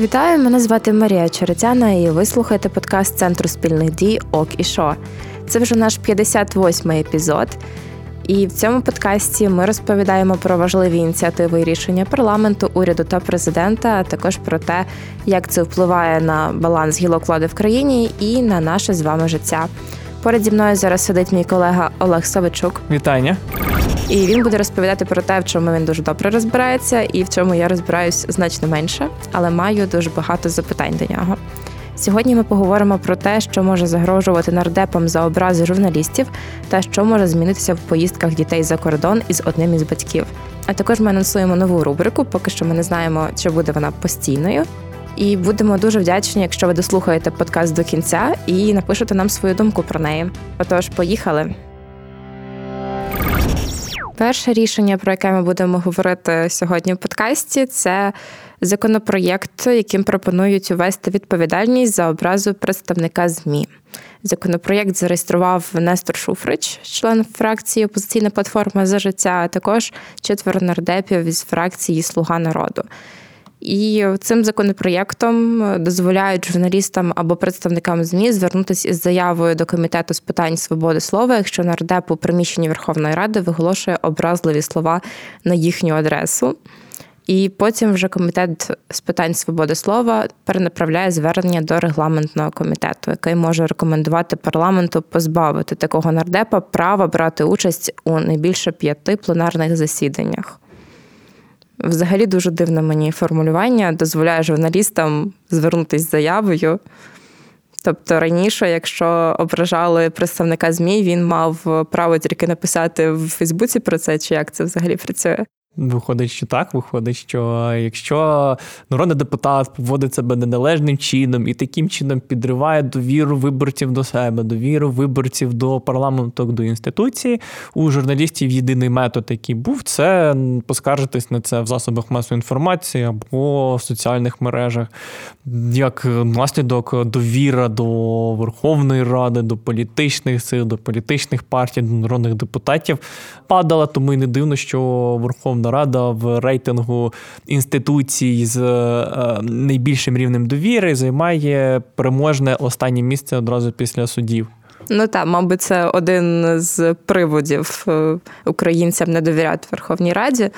Вітаю, мене звати Марія Черетяна, і ви слухаєте подкаст Центру спільних дій ОК і Шо. Це вже наш 58-й епізод. І в цьому подкасті ми розповідаємо про важливі ініціативи і рішення парламенту, уряду та президента, а також про те, як це впливає на баланс гілок влади в країні і на наше з вами життя. Поряд зі мною зараз сидить мій колега Олег Савичук. Вітання. І він буде розповідати про те, в чому він дуже добре розбирається, і в чому я розбираюсь значно менше, але маю дуже багато запитань до нього. Сьогодні ми поговоримо про те, що може загрожувати нардепам за образи журналістів, та що може змінитися в поїздках дітей за кордон із одним із батьків. А також ми анонсуємо нову рубрику, поки що ми не знаємо, чи буде вона постійною. І будемо дуже вдячні, якщо ви дослухаєте подкаст до кінця і напишете нам свою думку про неї. Отож, поїхали. Перше рішення, про яке ми будемо говорити сьогодні в подкасті, це законопроєкт, яким пропонують увести відповідальність за образу представника ЗМІ. Законопроєкт зареєстрував Нестор Шуфрич, член фракції Опозиційна платформа за життя, а також четверо нардепів із фракції Слуга народу. І цим законопроєктом дозволяють журналістам або представникам ЗМІ звернутися із заявою до комітету з питань свободи слова, якщо нардеп у приміщенні Верховної Ради виголошує образливі слова на їхню адресу. І потім вже комітет з питань свободи слова перенаправляє звернення до регламентного комітету, який може рекомендувати парламенту позбавити такого нардепа права брати участь у найбільше п'яти пленарних засіданнях. Взагалі дуже дивне мені формулювання дозволяє журналістам звернутися з заявою. Тобто раніше, якщо ображали представника ЗМІ, він мав право тільки написати в Фейсбуці про це, чи як це взагалі працює. Виходить, що так, виходить, що якщо народний депутат поводить себе неналежним чином і таким чином підриває довіру виборців до себе, довіру виборців до парламенту до інституції, у журналістів єдиний метод, який був, це поскаржитись на це в засобах масової інформації або в соціальних мережах. Як наслідок довіра до Верховної Ради, до політичних сил, до політичних партій, до народних депутатів падала, тому й не дивно, що Верховна Рада в рейтингу інституцій з е, найбільшим рівнем довіри займає переможне останнє місце одразу після судів. Ну так, мабуть, це один з приводів е, українцям не довіряти Верховній Раді.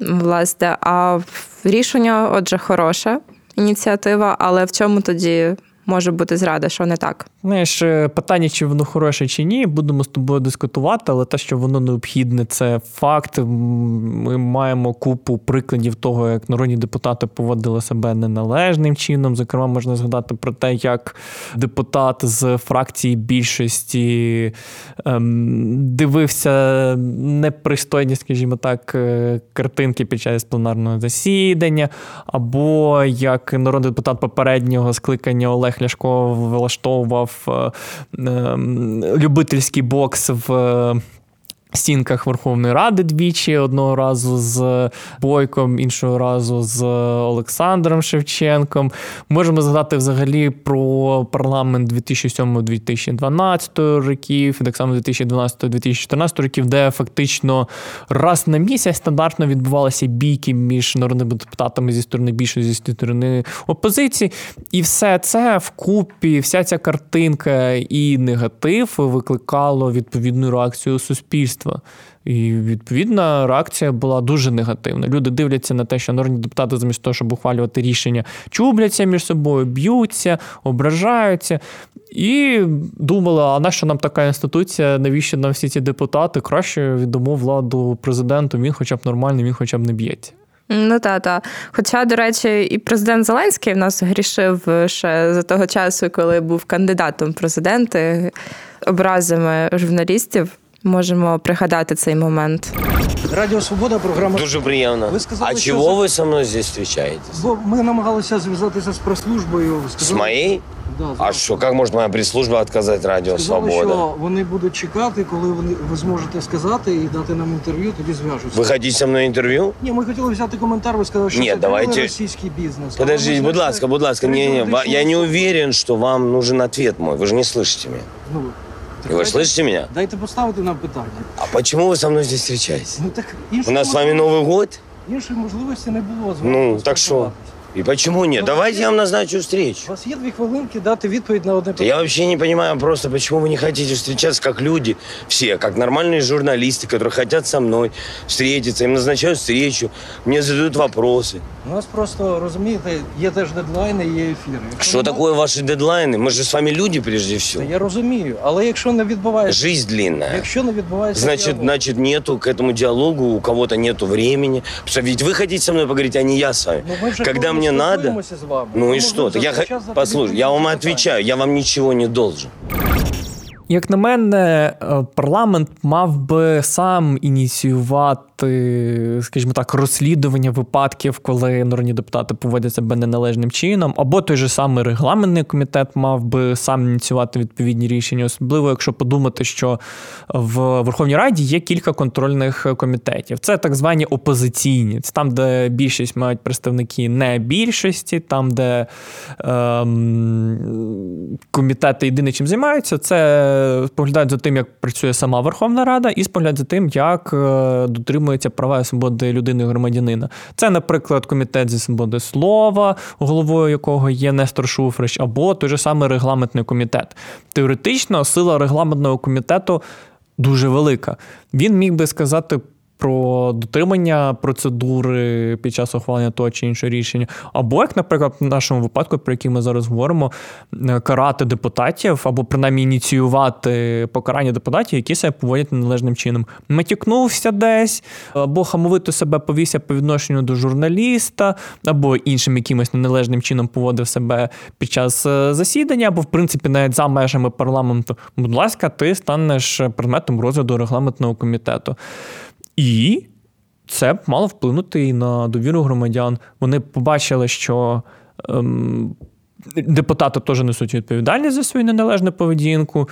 Власне, а рішення, отже, хороша ініціатива, але в чому тоді може бути зрада, що не так? Знаєш, е, питання, чи воно хороше чи ні, будемо з тобою дискутувати, але те, що воно необхідне, це факт. Ми маємо купу прикладів того, як народні депутати поводили себе неналежним чином. Зокрема, можна згадати про те, як депутат з фракції більшості ем, дивився непристойні, скажімо так, е, картинки під час пленарного засідання, або як народний депутат попереднього скликання Олег Ляшко влаштовував в ем, любительський бокс в стінках Верховної Ради двічі, одного разу з Бойком, іншого разу з Олександром Шевченком. Можемо згадати взагалі про парламент 2007-2012 років, так само 2012-2014 років, де фактично раз на місяць стандартно відбувалися бійки між народними депутатами зі сторони більшої зі сторони опозиції. І все це вкупі, вся ця картинка і негатив викликало відповідну реакцію суспільства суспільства. І відповідна реакція була дуже негативна. Люди дивляться на те, що народні депутати, замість того, щоб ухвалювати рішення, чубляться між собою, б'ються, ображаються. І думали, а нащо нам така інституція, навіщо нам всі ці депутати? Краще віддамо владу президенту, він хоча б нормальний, він хоча б не б'ється. Ну та та. Хоча, до речі, і президент Зеленський в нас грішив ще за того часу, коли був кандидатом президенти образами журналістів. Можемо пригадати цей момент. Радіо Свобода, програма Дуже приємно. Ви сказали, а що чого за- ви со мною здесь встречаетесь? Бо ми намагалися зв'язатися з прес-службою. С Сказали, моей? Да, А что, как может моя пресс-служба отказать Радио Сказали, Свобода? що вони будуть чекати, коли вони ви зможете сказати і дати нам інтерв'ю, тоді зв'яжуться. Вы хотите со мной интервью? Ні, ми хотіли взяти коментар. Ви сказали, що Ні, це давайте- російський бізнес. А Подождите, ви будь знаєте, ласка, будь ласка, не, не, ва- я не уверен, что вам нужен ответ мой. Вы же не слышите меня. Ну, так Вы дайте- слышите меня? Дайте поставити нам питання. А почему вы со мной здесь встречаетесь? Ну так У іншої нас с вами можливості- Новый год? іншої можливості не було. з Ну, вами так що? поспілкуватися. И почему нет? Давайте я вам назначу У встречу. вас є дві хвилинки дати відповідь на одне Да я вообще не понимаю просто, почему вы не хотите встречаться как люди, все, как нормальные журналисты, которые хотят со мной встретиться, им назначают встречу, мне задают вопросы. У нас просто розумієте, є теж дедлайни, є ефіри. Якщо Что нема- такое ваши дедлайны? Мы же с вами люди прежде Та всего. Я розумію, але якщо не відбувається, Жизнь длинная. якщо не відбувається, Значит, діалог, значит, нету к этому диалогу, у кого-то нету времени. Потому что ведь вы хотите со мной поговорить, а не я с вами. ну, ми вже Когда коли мне надо, С вами, ну и что? Так я, х- послушай, я вам отвечаю, я вам ничего не должен. Як на мене, е, парламент мав би сам ініціювати, скажімо так, розслідування випадків, коли народні депутати поводять себе неналежним чином, або той же самий регламентний комітет мав би сам ініціювати відповідні рішення, особливо якщо подумати, що в Верховній Раді є кілька контрольних комітетів. Це так звані опозиційні, це там, де більшість мають представники не більшості, там, де ем, комітети єдине чим займаються, це споглядають за тим, як працює сама Верховна Рада, і споглядають за тим, як е, дотримуються права і свободи людини і громадянина. Це, наприклад, комітет зі свободи слова, головою якого є Нестор Шуфрич, або той же самий регламентний комітет. Теоретично сила регламентного комітету дуже велика. Він міг би сказати. Про дотримання процедури під час ухвалення того чи іншого рішення, або як, наприклад, в нашому випадку, про який ми зараз говоримо, е, карати депутатів, або принаймні ініціювати покарання депутатів, які себе поводять неналежним чином. Матюкнувся десь, або хамовито себе повівся по відношенню до журналіста, або іншим якимось неналежним чином поводив себе під час е, засідання, або в принципі навіть за межами парламенту. Будь ласка, ти станеш предметом розгляду регламентного комітету. І це б мало вплинути і на довіру громадян. Вони побачили, що ем, депутати теж несуть відповідальність за свою неналежну поведінку,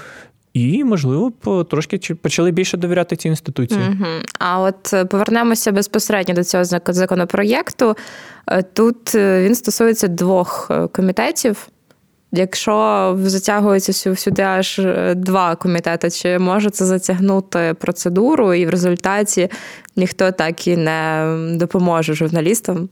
і, можливо, трошки почали більше довіряти цій інституції. Угу. А от е, повернемося безпосередньо до цього зак- законопроєкту. Е, Тут е, він стосується двох комітетів. Якщо затягується сюди аж е, два комітети, чи може це затягнути процедуру, і в результаті ніхто так і не допоможе журналістам?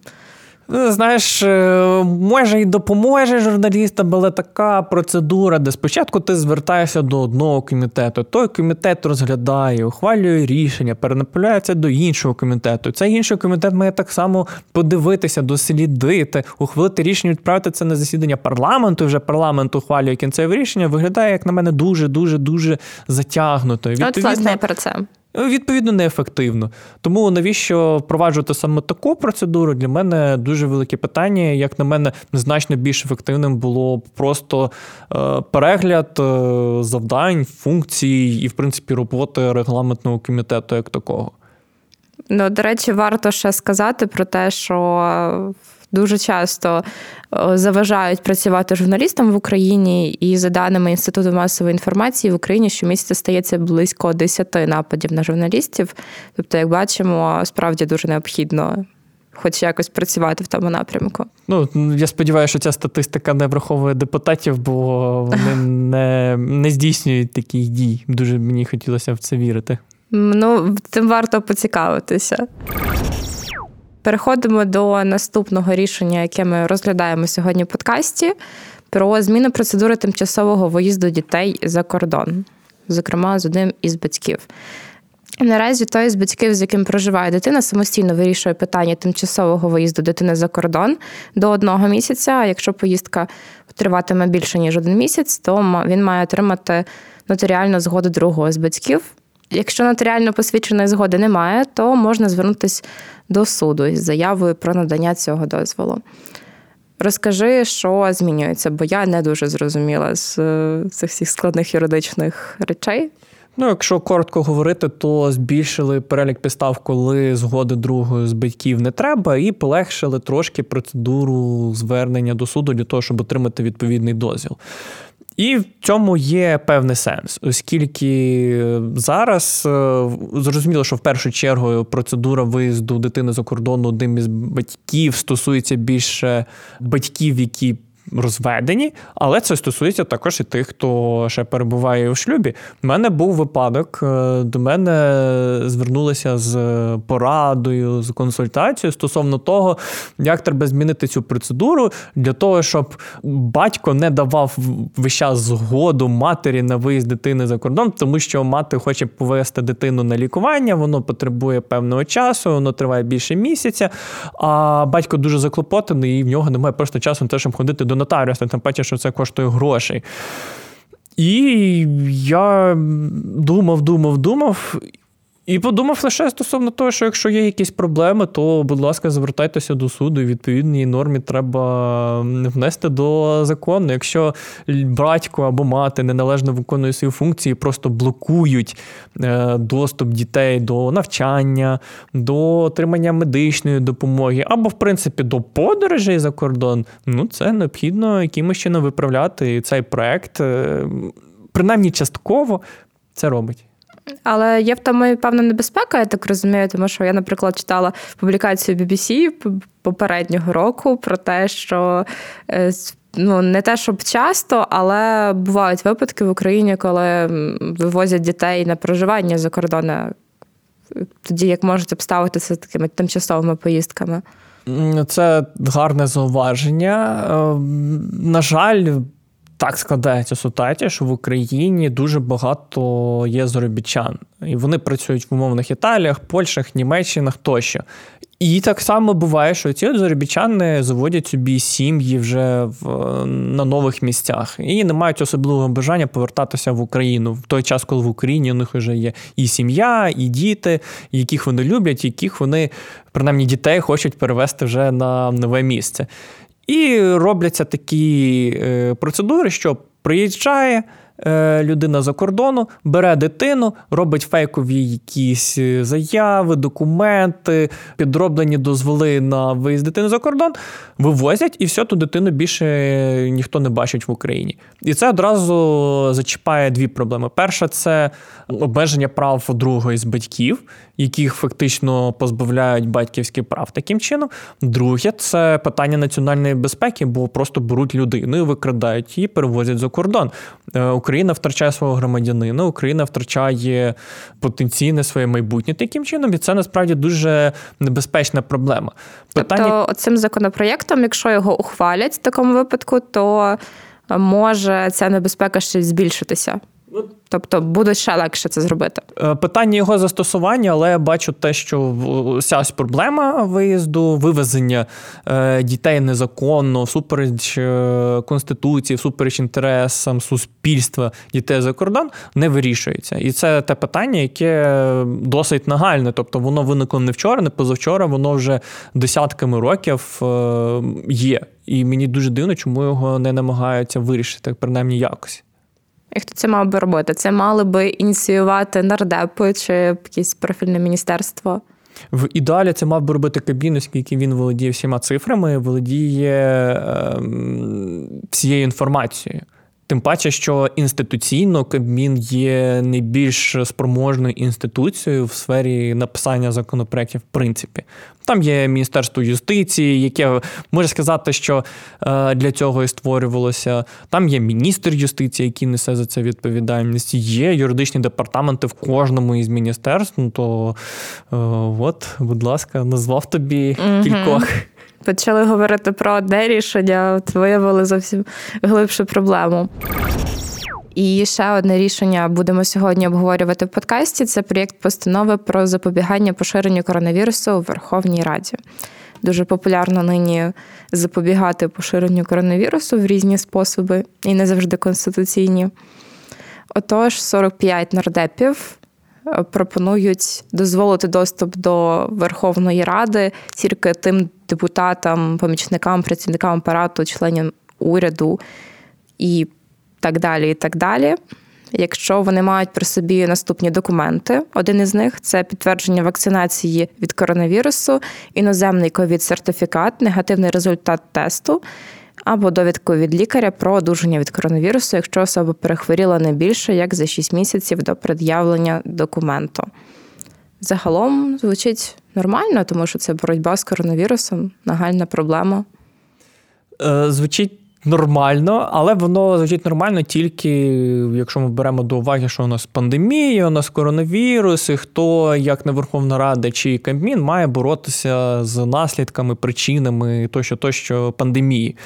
Ну, Знаєш, е, може і допоможе журналістам, але така процедура, де спочатку ти звертаєшся до одного комітету, той комітет розглядає, ухвалює рішення, перенаправляється до іншого комітету. Цей інший комітет має так само подивитися, дослідити, ухвалити рішення, відправити це на засідання парламенту. Вже парламент ухвалює кінцеве рішення. Виглядає, як на мене, дуже, дуже, дуже затягнуто. От, власне, про це. Відповідно, неефективно. Тому навіщо впроваджувати саме таку процедуру для мене дуже велике питання. Як на мене, значно більш ефективним було просто е, перегляд е, завдань, функцій і, в принципі, роботи регламентного комітету як такого. Ну, до речі, варто ще сказати про те, що дуже часто е, заважають працювати журналістам в Україні, і за даними Інституту масової інформації в Україні щомісяця стається близько 10 нападів на журналістів. Тобто, як бачимо, справді дуже необхідно. Хоч якось працювати в тому напрямку. Ну, я сподіваюся, що ця статистика не враховує депутатів, бо вони не, не здійснюють таких дій. Дуже мені хотілося в це вірити. Ну, тим варто поцікавитися. Переходимо до наступного рішення, яке ми розглядаємо сьогодні в подкасті, про зміну процедури тимчасового виїзду дітей за кордон, зокрема з одним із батьків. Наразі той з батьків, з яким проживає дитина, самостійно вирішує питання тимчасового виїзду дитини за кордон до одного місяця. А якщо поїздка триватиме більше ніж один місяць, то він має отримати нотаріальну згоду другого з батьків. Якщо нотаріально посвідченої згоди немає, то можна звернутися до суду із заявою про надання цього дозволу. Розкажи, що змінюється, бо я не дуже зрозуміла з цих всіх складних юридичних речей. Ну, якщо коротко говорити, то збільшили перелік підстав, коли згоди другої з батьків не треба, і полегшили трошки процедуру звернення до суду для того, щоб отримати відповідний дозвіл. І в цьому є певний сенс, оскільки зараз зрозуміло, що в першу чергу процедура виїзду дитини за кордон одним із батьків стосується більше батьків, які розведені, але це стосується також і тих, хто ще перебуває у шлюбі. У мене був випадок, е, до мене звернулися з порадою, з консультацією стосовно того, як треба змінити цю процедуру для того, щоб батько не давав весь час згоду матері на виїзд дитини за кордон, тому що мати хоче повести дитину на лікування, воно потребує певного часу, воно триває більше місяця. А батько дуже заклопотаний, і в нього немає просто часу на те, щоб ходити до нотаріуса, тим паче, що це коштує грошей. І я думав, думав, думав. І подумав лише стосовно того, що якщо є якісь проблеми, то, будь ласка, звертайтеся до суду, і відповідній нормі треба внести до закону. Якщо батько або мати неналежно виконує свої функції, просто блокують е, доступ дітей до навчання, до отримання медичної допомоги, або, в принципі, до подорожей за кордон, ну це необхідно якимось чином виправляти. І цей проект, е, принаймні частково, це робить. Але є в тому певна небезпека, я так розумію, тому що я, наприклад, читала публікацію BBC попереднього року про те, що е, ну не те, щоб часто, але бувають випадки в Україні, коли вивозять дітей на проживання за кордону, тоді як можуть обставитися такими тимчасовими поїздками. Це гарне зауваження. Е, на жаль, так складається ситуація, що в Україні дуже багато є заробітчан, і вони працюють в умовних Італіях, Польщах, Німеччинах тощо. І так само буває, що ці заробітчани заводять собі сім'ї вже в, на нових місцях і не мають особливого бажання повертатися в Україну в той час, коли в Україні у них вже є і сім'я, і діти, яких вони люблять, яких вони принаймні дітей хочуть перевести вже на нове місце. І робляться такі е, процедури, що приїжджає. Е, людина за кордону бере дитину, робить фейкові якісь е, заяви, документи, підроблені дозволи на виїзд дитини за кордон, вивозять і все, ту дитину більше ніхто не бачить в Україні. І це одразу зачіпає дві проблеми. Перша це обмеження прав другого з батьків, яких фактично позбавляють батьківських прав таким чином. Друге, це питання національної безпеки, бо просто беруть людину викрадають її, перевозять за кордон. Україна втрачає свого громадянина, Україна втрачає потенційне своє майбутнє таким чином, і це насправді дуже небезпечна проблема. Питання... Тобто, цим законопроєктом, якщо його ухвалять в такому випадку, то може ця небезпека ще збільшитися. Тобто буде ще легше це зробити. Е, питання його застосування, але я бачу те, що вся ось проблема виїзду, вивезення е, дітей незаконно, супереч е, конституції, супереч інтересам суспільства дітей за кордон не вирішується. І це те питання, яке досить нагальне. Тобто воно виникло не вчора, не позавчора, воно вже десятками років є. І мені дуже дивно, чому його не намагаються вирішити, принаймні якось. І хто це мав би робити? Це мали би ініціювати нардепи чи якесь профільне міністерство? В ідеалі це мав би робити Кабін, оскільки він володіє всіма цифрами, володіє е, всією інформацією. Тим паче, що інституційно Кабмін є найбільш спроможною інституцією в сфері написання законопроєктів, в принципі. Там є Міністерство юстиції, яке може сказати, що е, для цього і створювалося. Там є міністр юстиції, який несе за це відповідальність. Є юридичні департаменти в кожному із міністерств. Ну то е, от, будь ласка, назвав тобі кількох. Почали говорити про одне рішення, от виявили зовсім глибшу проблему. І ще одне рішення будемо сьогодні обговорювати в подкасті. Це проєкт постанови про запобігання поширенню коронавірусу у Верховній Раді. Дуже популярно нині запобігати поширенню коронавірусу в різні способи і не завжди конституційні. Отож, 45 нардепів пропонують дозволити доступ до Верховної Ради тільки тим депутатам, помічникам, працівникам апарату, членам уряду і так далі. і так далі. Якщо вони мають при собі наступні документи, один із них це підтвердження вакцинації від коронавірусу, іноземний ковід-сертифікат, негативний результат тесту або довідку від лікаря про одужання від коронавірусу, якщо особа перехворіла не більше як за 6 місяців до пред'явлення документу. Загалом звучить нормально, тому що це боротьба з коронавірусом, нагальна проблема. Е, звучить нормально, але воно звучить нормально тільки, якщо ми беремо до уваги, що у нас пандемія, у нас коронавірус, і хто, як не Верховна Рада чи Кабмін, має боротися з наслідками, причинами тощо, тощо пандемії.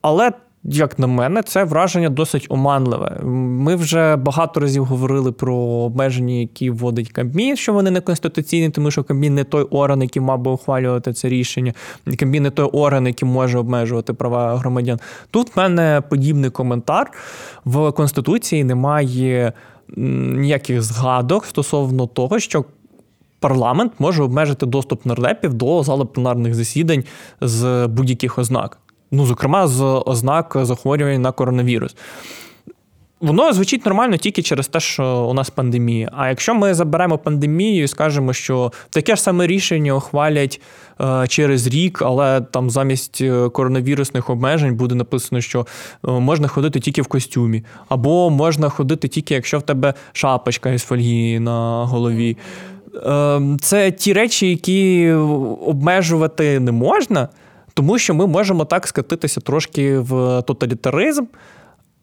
Але як на мене, це враження досить оманливе. Ми вже багато разів говорили про обмеження, які вводить Кабмін, що вони не конституційні, тому що Кабмін не той орган, який мав би ухвалювати це рішення. Кабмін не той орган, який може обмежувати права громадян. Тут в мене подібний коментар в Конституції немає ніяких згадок стосовно того, що. Парламент може обмежити доступ нардепів до зали пленарних засідань з будь-яких ознак ну, зокрема, з ознак захворювання на коронавірус. Воно звучить нормально тільки через те, що у нас пандемія. А якщо ми заберемо пандемію і скажемо, що таке ж саме рішення ухвалять е, через рік, але там замість е, коронавірусних обмежень буде написано, що е, можна ходити тільки в костюмі, або можна ходити тільки, якщо в тебе шапочка із фольги на голові. Це ті речі, які обмежувати не можна. Тому що ми можемо так скатитися трошки в тоталітаризм,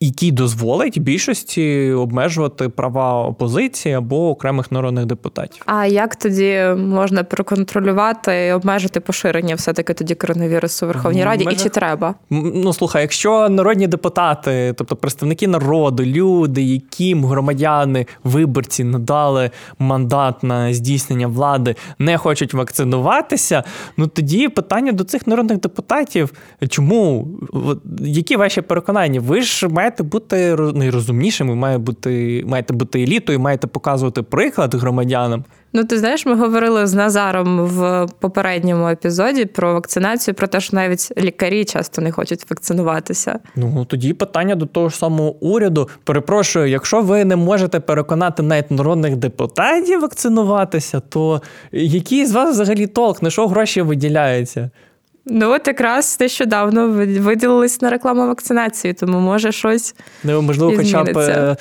який дозволить більшості обмежувати права опозиції або окремих народних депутатів. А як тоді можна проконтролювати і обмежити поширення все-таки тоді коронавірусу у Верховній Раді? Мене... І чи треба? Ну слухай, якщо народні депутати, тобто представники народу, люди, яким громадяни, виборці надали мандат на здійснення влади, не хочуть вакцинуватися, ну тоді питання до цих народних депутатів: чому? Які ваші переконання? Ви ж маєте маєте бути найрозумнішими, має бути, маєте бути елітою, маєте показувати приклад громадянам. Ну, ти знаєш, ми говорили з Назаром в попередньому епізоді про вакцинацію, про те, що навіть лікарі часто не хочуть вакцинуватися. Ну тоді питання до того ж самого уряду. Перепрошую, якщо ви не можете переконати навіть народних депутатів вакцинуватися, то який з вас взагалі толк, на що гроші виділяються? Ну, от якраз нещодавно виділились на рекламу вакцинації, тому може щось. Ну, можливо, хоча б е,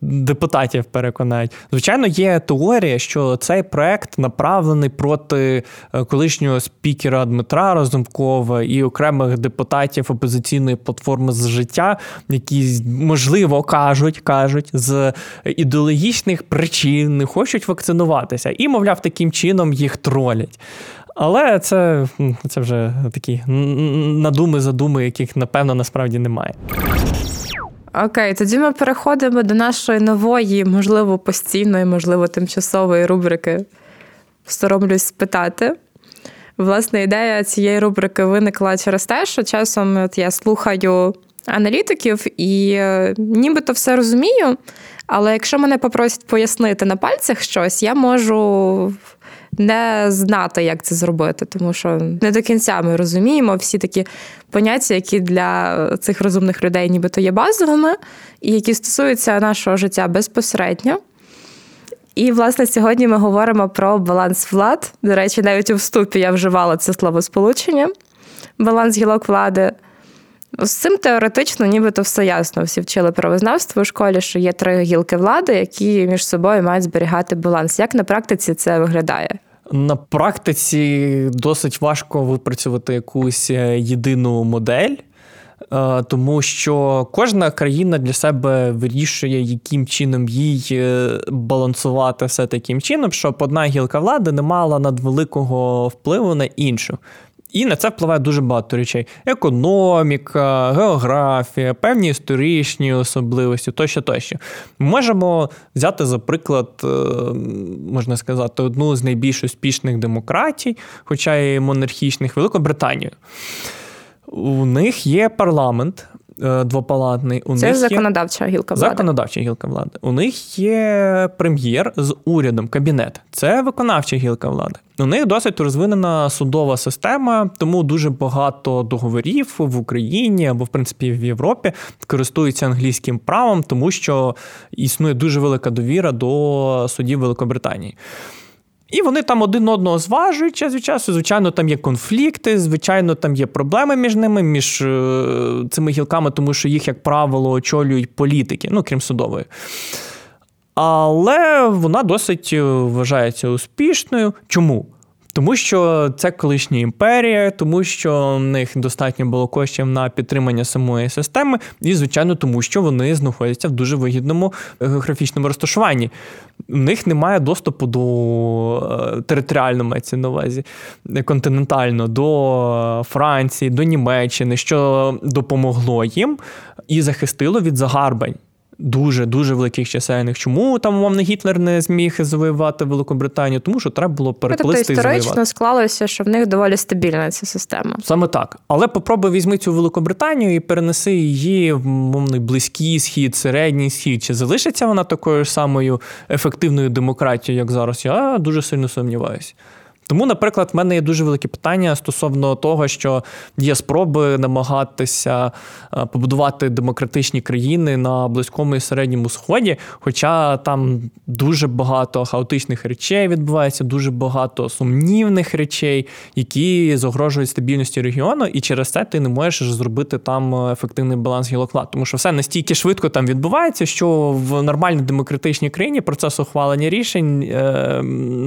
депутатів переконають. Звичайно, є теорія, що цей проект направлений проти е, колишнього спікера Дмитра Разумкова і окремих депутатів опозиційної платформи з життя, які можливо кажуть, кажуть, з ідеологічних причин не хочуть вакцинуватися, і, мовляв, таким чином їх тролять. Але це це вже такі надуми, задуми, яких, напевно, насправді немає. Окей, тоді ми переходимо до нашої нової, можливо, постійної, можливо, тимчасової рубрики. Соромлюсь спитати. Власне, ідея цієї рубрики виникла через те, що часом от я слухаю аналітиків і е, нібито все розумію. Але якщо мене попросять пояснити на пальцях щось, я можу не знати, як це зробити, тому що не до кінця ми розуміємо всі такі поняття, які для цих розумних людей нібито є базовими, і які стосуються нашого життя безпосередньо. І, власне, сьогодні ми говоримо про баланс влад. До речі, навіть у вступі я вживала це словосполучення баланс гілок влади. З цим теоретично, нібито все ясно. Всі вчили правознавство у школі, що є три гілки влади, які між собою мають зберігати баланс. Як на практиці це виглядає? На практиці досить важко випрацювати якусь е, єдину модель. Е, тому що кожна країна для себе вирішує, яким чином їй е, балансувати все таким чином, щоб одна гілка влади не мала надвеликого впливу на іншу. І на це впливає дуже багато речей: економіка, географія, певні історичні особливості, тощо тощо. Можемо взяти, за приклад, е, можна сказати, одну з найбільш успішних демократій, хоча й монархічних Великобританію. У них є парламент, двопалатний. У Це них законодавча є... гілка влади. Законодавча гілка влади. У них є прем'єр з урядом, кабінет. Це виконавча гілка влади. У них досить розвинена судова система, тому дуже багато договорів в Україні або, в принципі, в Європі користуються англійським правом, тому що існує дуже велика довіра до судів Великобританії. І вони там один одного зважують час від часу. Звичайно, там є конфлікти, звичайно, там є проблеми між ними, між е, цими гілками, тому що їх, як правило, очолюють політики, ну крім судової. Але вона досить е, вважається успішною. Чому? Тому що це колишня імперія, тому що в них достатньо було коштів на підтримання самої системи, і, звичайно, тому що вони знаходяться в дуже вигідному географічному розташуванні. У них немає доступу до е, територіально мається на увазі континентально, до Франції, до Німеччини, що допомогло їм і захистило від загарбань дуже дуже великих чисельних. Чому там умовно Гітлер не зміг завоювати Великобританію? Тому що треба було переплисти ну, тобто, історично і завоювати. склалося, що в них доволі стабільна ця система. Саме так. Але попробуй візьми цю Великобританію і перенеси її в мовний близький схід, середній схід. Чи залишиться вона такою ж самою ефективною демократією, як зараз? Я дуже сильно сумніваюся. Тому, наприклад, в мене є дуже велике питання стосовно того, що є спроби намагатися е, побудувати демократичні країни на близькому і середньому сході. Хоча там дуже багато хаотичних речей відбувається, дуже багато сумнівних речей, які загрожують стабільності регіону, і через це ти не можеш зробити там ефективний баланс гілоклад. Тому що все настільки швидко там відбувається, що в нормальній демократичній країні процес ухвалення рішень е,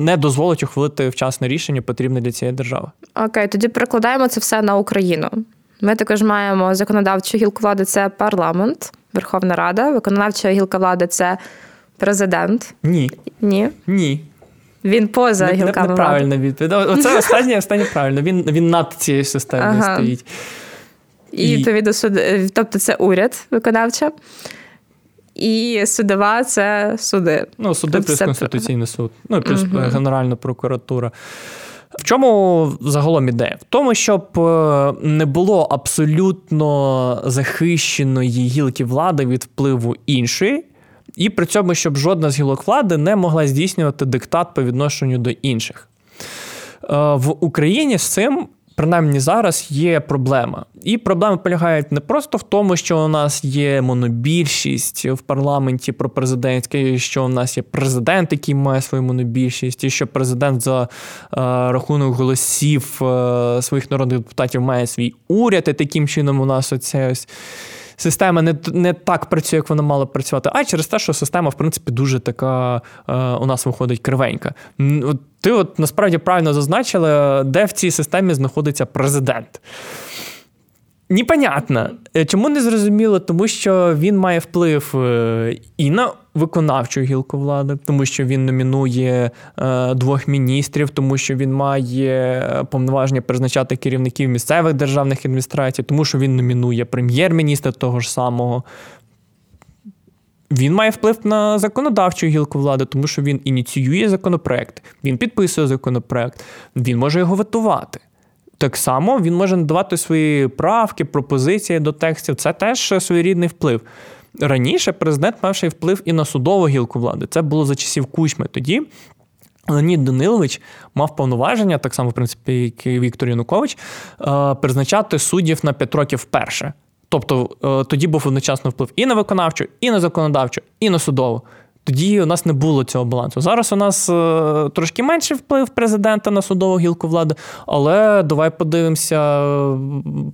не дозволить ухвалити вчасне рішення потрібне для цієї держави. Окей, тоді перекладаємо це все на Україну. Ми також маємо законодавчу гілку влади це парламент, Верховна Рада, виконавча гілка влади це президент. Ні. Ні. Ні. Він поза не, гілками не, Неправильно відповідь. Оце останнє, останнє правильно. Він він над цією системою ага. стоїть. І, і відповідно тобто це уряд виконавча. І судова це суди. Ну, суди тобто плюс. Конституційний суд, ну і плюс угу. Генеральна прокуратура. В чому загалом ідея? В тому, щоб е, не було абсолютно захищеної гілки влади від впливу іншої, і при цьому, щоб жодна з гілок влади не могла здійснювати диктат по відношенню до інших. Е, в Україні з цим принаймні зараз є проблема. І проблема полягає не просто в тому, що у нас є монобільшість в парламенті про президентське, що у нас є президент, який має свою монобільшість, і що президент за е, рахунок голосів е, своїх народних депутатів має свій уряд, і таким чином у нас оце ось. Система не не так працює, як вона мала працювати, а через те, що система, в принципі, дуже така е, у нас виходить кривенька. Ти от насправді правильно зазначила, де в цій системі знаходиться президент. Непонятно. Е, чому не зрозуміло? Тому що він має вплив е, і на виконавчу гілку влади, тому що він номінує е, двох міністрів, тому що він має повноваження призначати керівників місцевих державних адміністрацій, тому що він номінує прем'єр-міністра того ж самого. Він має вплив на законодавчу гілку влади, тому що він ініціює законопроект, він підписує законопроект, він може його ветувати. Так само він може надавати свої правки, пропозиції до текстів. Це теж своєрідний вплив. Раніше президент мав ще й вплив і на судову гілку влади. Це було за часів кучми. Тоді Леонід Данилович мав повноваження, так само, в принципі, як і Віктор Янукович, е, призначати суддів на 5 років вперше. Тобто е, тоді був одночасно вплив і на виконавчу, і на законодавчу, і на судову. Тоді у нас не було цього балансу. Зараз у нас е, трошки менший вплив президента на судову гілку влади, але давай подивимося е,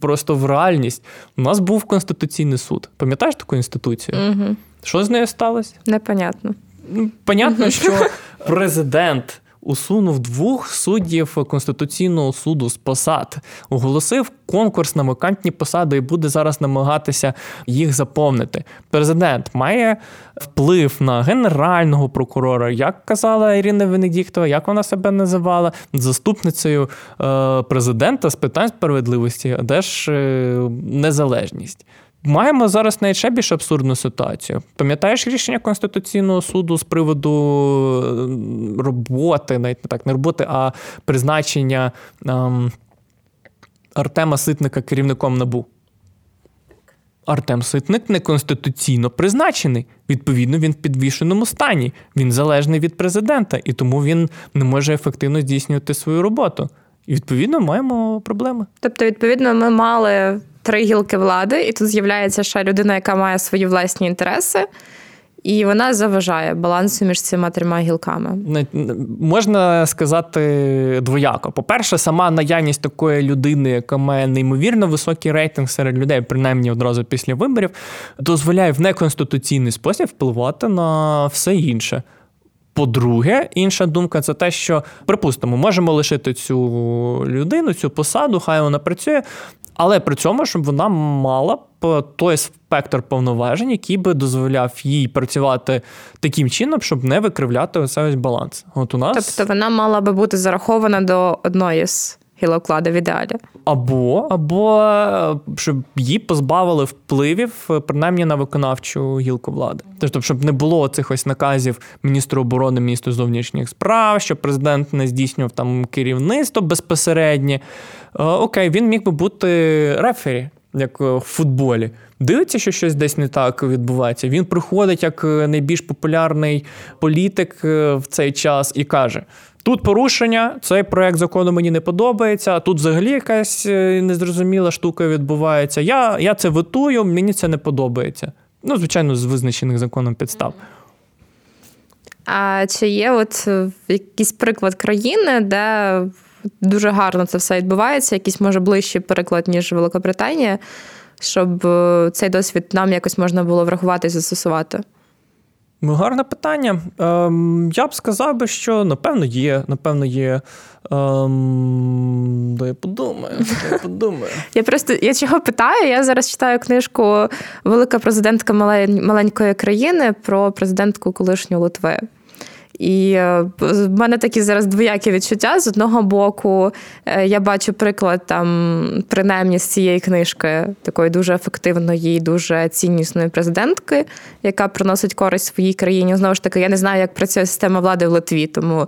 просто в реальність. У нас був Конституційний суд. Пам'ятаєш таку інституцію? Угу. Що з нею сталося? Непонятно. Понятно, понятно, що президент усунув двох суддів Конституційного суду з посад, оголосив конкурс на вакантні посади і буде зараз намагатися їх заповнити. Президент має вплив на генерального прокурора, як казала Ірина Венедіктова, як вона себе називала, заступницею е, президента з питань справедливості, де ж е, незалежність. Маємо зараз навіть ще більш абсурдну ситуацію. Пам'ятаєш рішення Конституційного суду з приводу е, роботи, навіть не так, не роботи, а призначення ем, Артема Ситника керівником НАБУ? Артем Ситник не конституційно призначений. Відповідно, він в підвішеному стані. Він залежний від президента, і тому він не може ефективно здійснювати свою роботу. І відповідно маємо проблеми. Тобто, відповідно, ми мали три гілки влади, і тут з'являється ще людина, яка має свої власні інтереси. І вона заважає балансу між цими трьома гілками. Можна сказати двояко. По-перше, сама наявність такої людини, яка має неймовірно високий рейтинг серед людей, принаймні одразу після виборів, дозволяє в неконституційний спосіб впливати на все інше. По-друге, інша думка це те, що припустимо, можемо лишити цю людину, цю посаду, хай вона працює, але при цьому, щоб вона мала б той спектр повноважень, який би дозволяв їй працювати таким чином, щоб не викривляти оцей ось баланс. От у нас тобто вона мала би бути зарахована до одної з гілок в ідеалі. Або або е, щоб її позбавили впливів, е, принаймні на виконавчу гілку влади. Тобто, щоб не було цих ось наказів міністру оборони, міністру зовнішніх справ, щоб президент не здійснював там керівництво безпосереднє. Е, окей, він міг би бути рефері. Як в футболі, дивиться, що щось десь не так відбувається. Він приходить як найбільш популярний політик в цей час і каже: Тут порушення, цей проект закону мені не подобається. Тут взагалі якась е, незрозуміла штука відбувається. Я я це витую, мені це не подобається. Ну, звичайно, з визначених законом підстав. А чи є от е, якийсь приклад країни, де дуже гарно це все відбувається? Якийсь може ближчий приклад, ніж Великобританія, щоб е, цей досвід нам якось можна було врахувати і застосувати? Гарне питання. Ем, Я б сказав би, що напевно є. Напевно, є. Ем, да я подумаю, да я подумаю. Я просто я чого питаю? Я зараз читаю книжку Велика президентка маленької країни про президентку колишню Литви. І е, в мене такі зараз двоякі відчуття. З одного боку, е, я бачу приклад там, принаймні з цієї книжки, такої дуже ефективної, дуже ціннісної президентки, яка приносить користь своїй країні. Знову ж таки, я не знаю, як працює система влади в Литві, тому.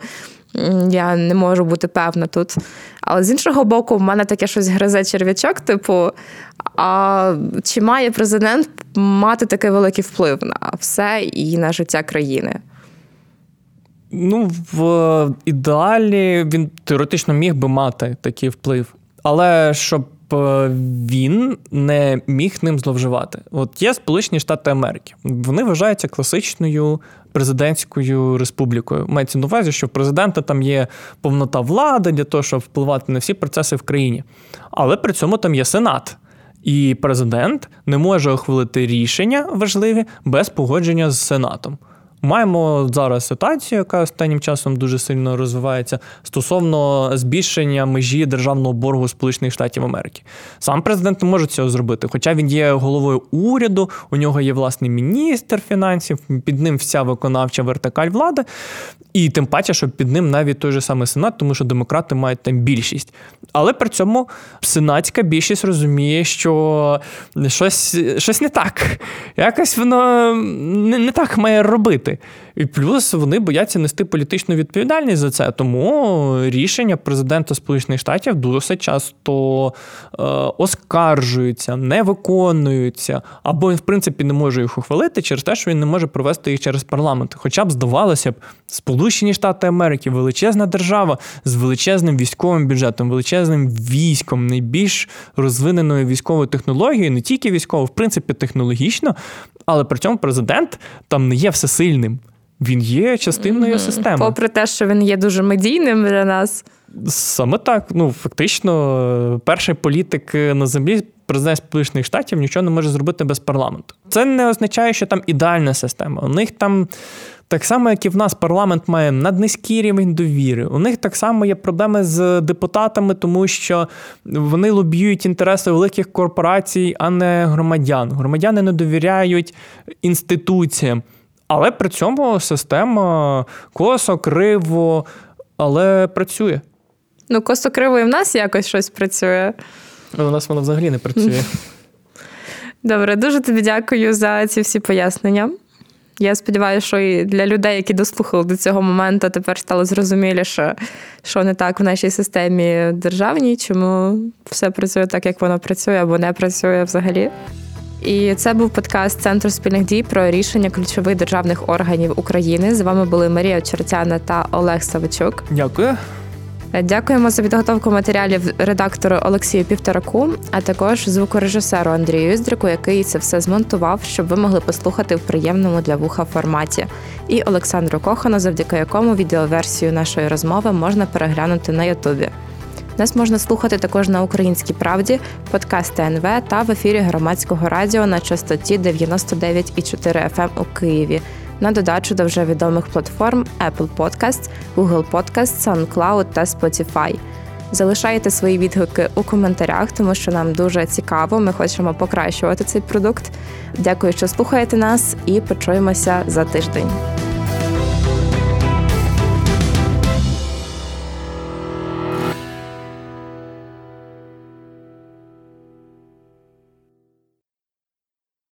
Я не можу бути певна тут. Але з іншого боку, в мене таке щось гризе черв'ячок, типу, а чи має президент мати такий великий вплив на все і на життя країни? Ну, в ідеалі він теоретично міг би мати такий вплив, але щоб е, він не міг ним зловживати. От є Сполучені Штати Америки. Вони вважаються класичною президентською республікою. Мається на увазі, що в президента там є повнота влади для того, щоб впливати на всі процеси в країні. Але при цьому там є Сенат. І президент не може ухвалити рішення важливі без погодження з Сенатом. Маємо зараз ситуацію, яка останнім часом дуже сильно розвивається стосовно збільшення межі державного боргу Сполучених Штатів Америки. Сам президент не може цього зробити, хоча він є головою уряду, у нього є власний міністр фінансів, під ним вся виконавча вертикаль влади, і тим паче, що під ним навіть той же самий сенат, тому що демократи мають там більшість. Але при цьому сенатська більшість розуміє, що щось щось не так. Якось воно не, не так має робити. Gracias. І плюс вони бояться нести політичну відповідальність за це. Тому рішення президента Сполучених Штатів досить часто е, оскаржуються, не виконуються, або в принципі, не може їх ухвалити через те, що він не може провести їх через парламент. Хоча б здавалося б, Сполучені Штати Америки величезна держава з величезним військовим бюджетом, величезним військом, найбільш розвиненою військовою технологією, не тільки військово, в принципі, технологічно, але при цьому президент там не є всесильним. Він є частиною mm-hmm. системи. Попри те, що він є дуже медійним для нас. Саме так. Ну, фактично, перший політик на землі, президент Сполучених Штатів, нічого не може зробити без парламенту. Це не означає, що там ідеальна система. У них там. Так само, як і в нас парламент має наднизький рівень довіри. У них так само є проблеми з депутатами, тому що вони лобіюють інтереси великих корпорацій, а не громадян. Громадяни не довіряють інституціям. Але при цьому система косо, криво, але працює. Ну, косо криво і в нас якось щось працює. У нас воно взагалі не працює. Добре, дуже тобі дякую за ці всі пояснення. Я сподіваюся, що і для людей, які дослухали до цього моменту, тепер стало зрозуміліше, що не так в нашій системі державній, чому все працює так, як воно працює, або не працює взагалі. І це був подкаст Центру спільних дій про рішення ключових державних органів України. З вами були Марія Чортяна та Олег Савичук. Дякую. Дякуємо за підготовку матеріалів редактору Олексію Півтораку, а також звукорежисеру Андрію Юздрику, який це все змонтував, щоб ви могли послухати в приємному для вуха форматі. І Олександру Кохану, завдяки якому відеоверсію нашої розмови можна переглянути на Ютубі. Нас можна слухати також на Українській правді, подкаст ТНВ та в ефірі громадського радіо на частоті 99,4 FM ем у Києві. на додачу до вже відомих платформ Apple Podcasts, Google Podcasts, SoundCloud та Spotify. Залишайте свої відгуки у коментарях, тому що нам дуже цікаво. Ми хочемо покращувати цей продукт. Дякую, що слухаєте нас, і почуємося за тиждень.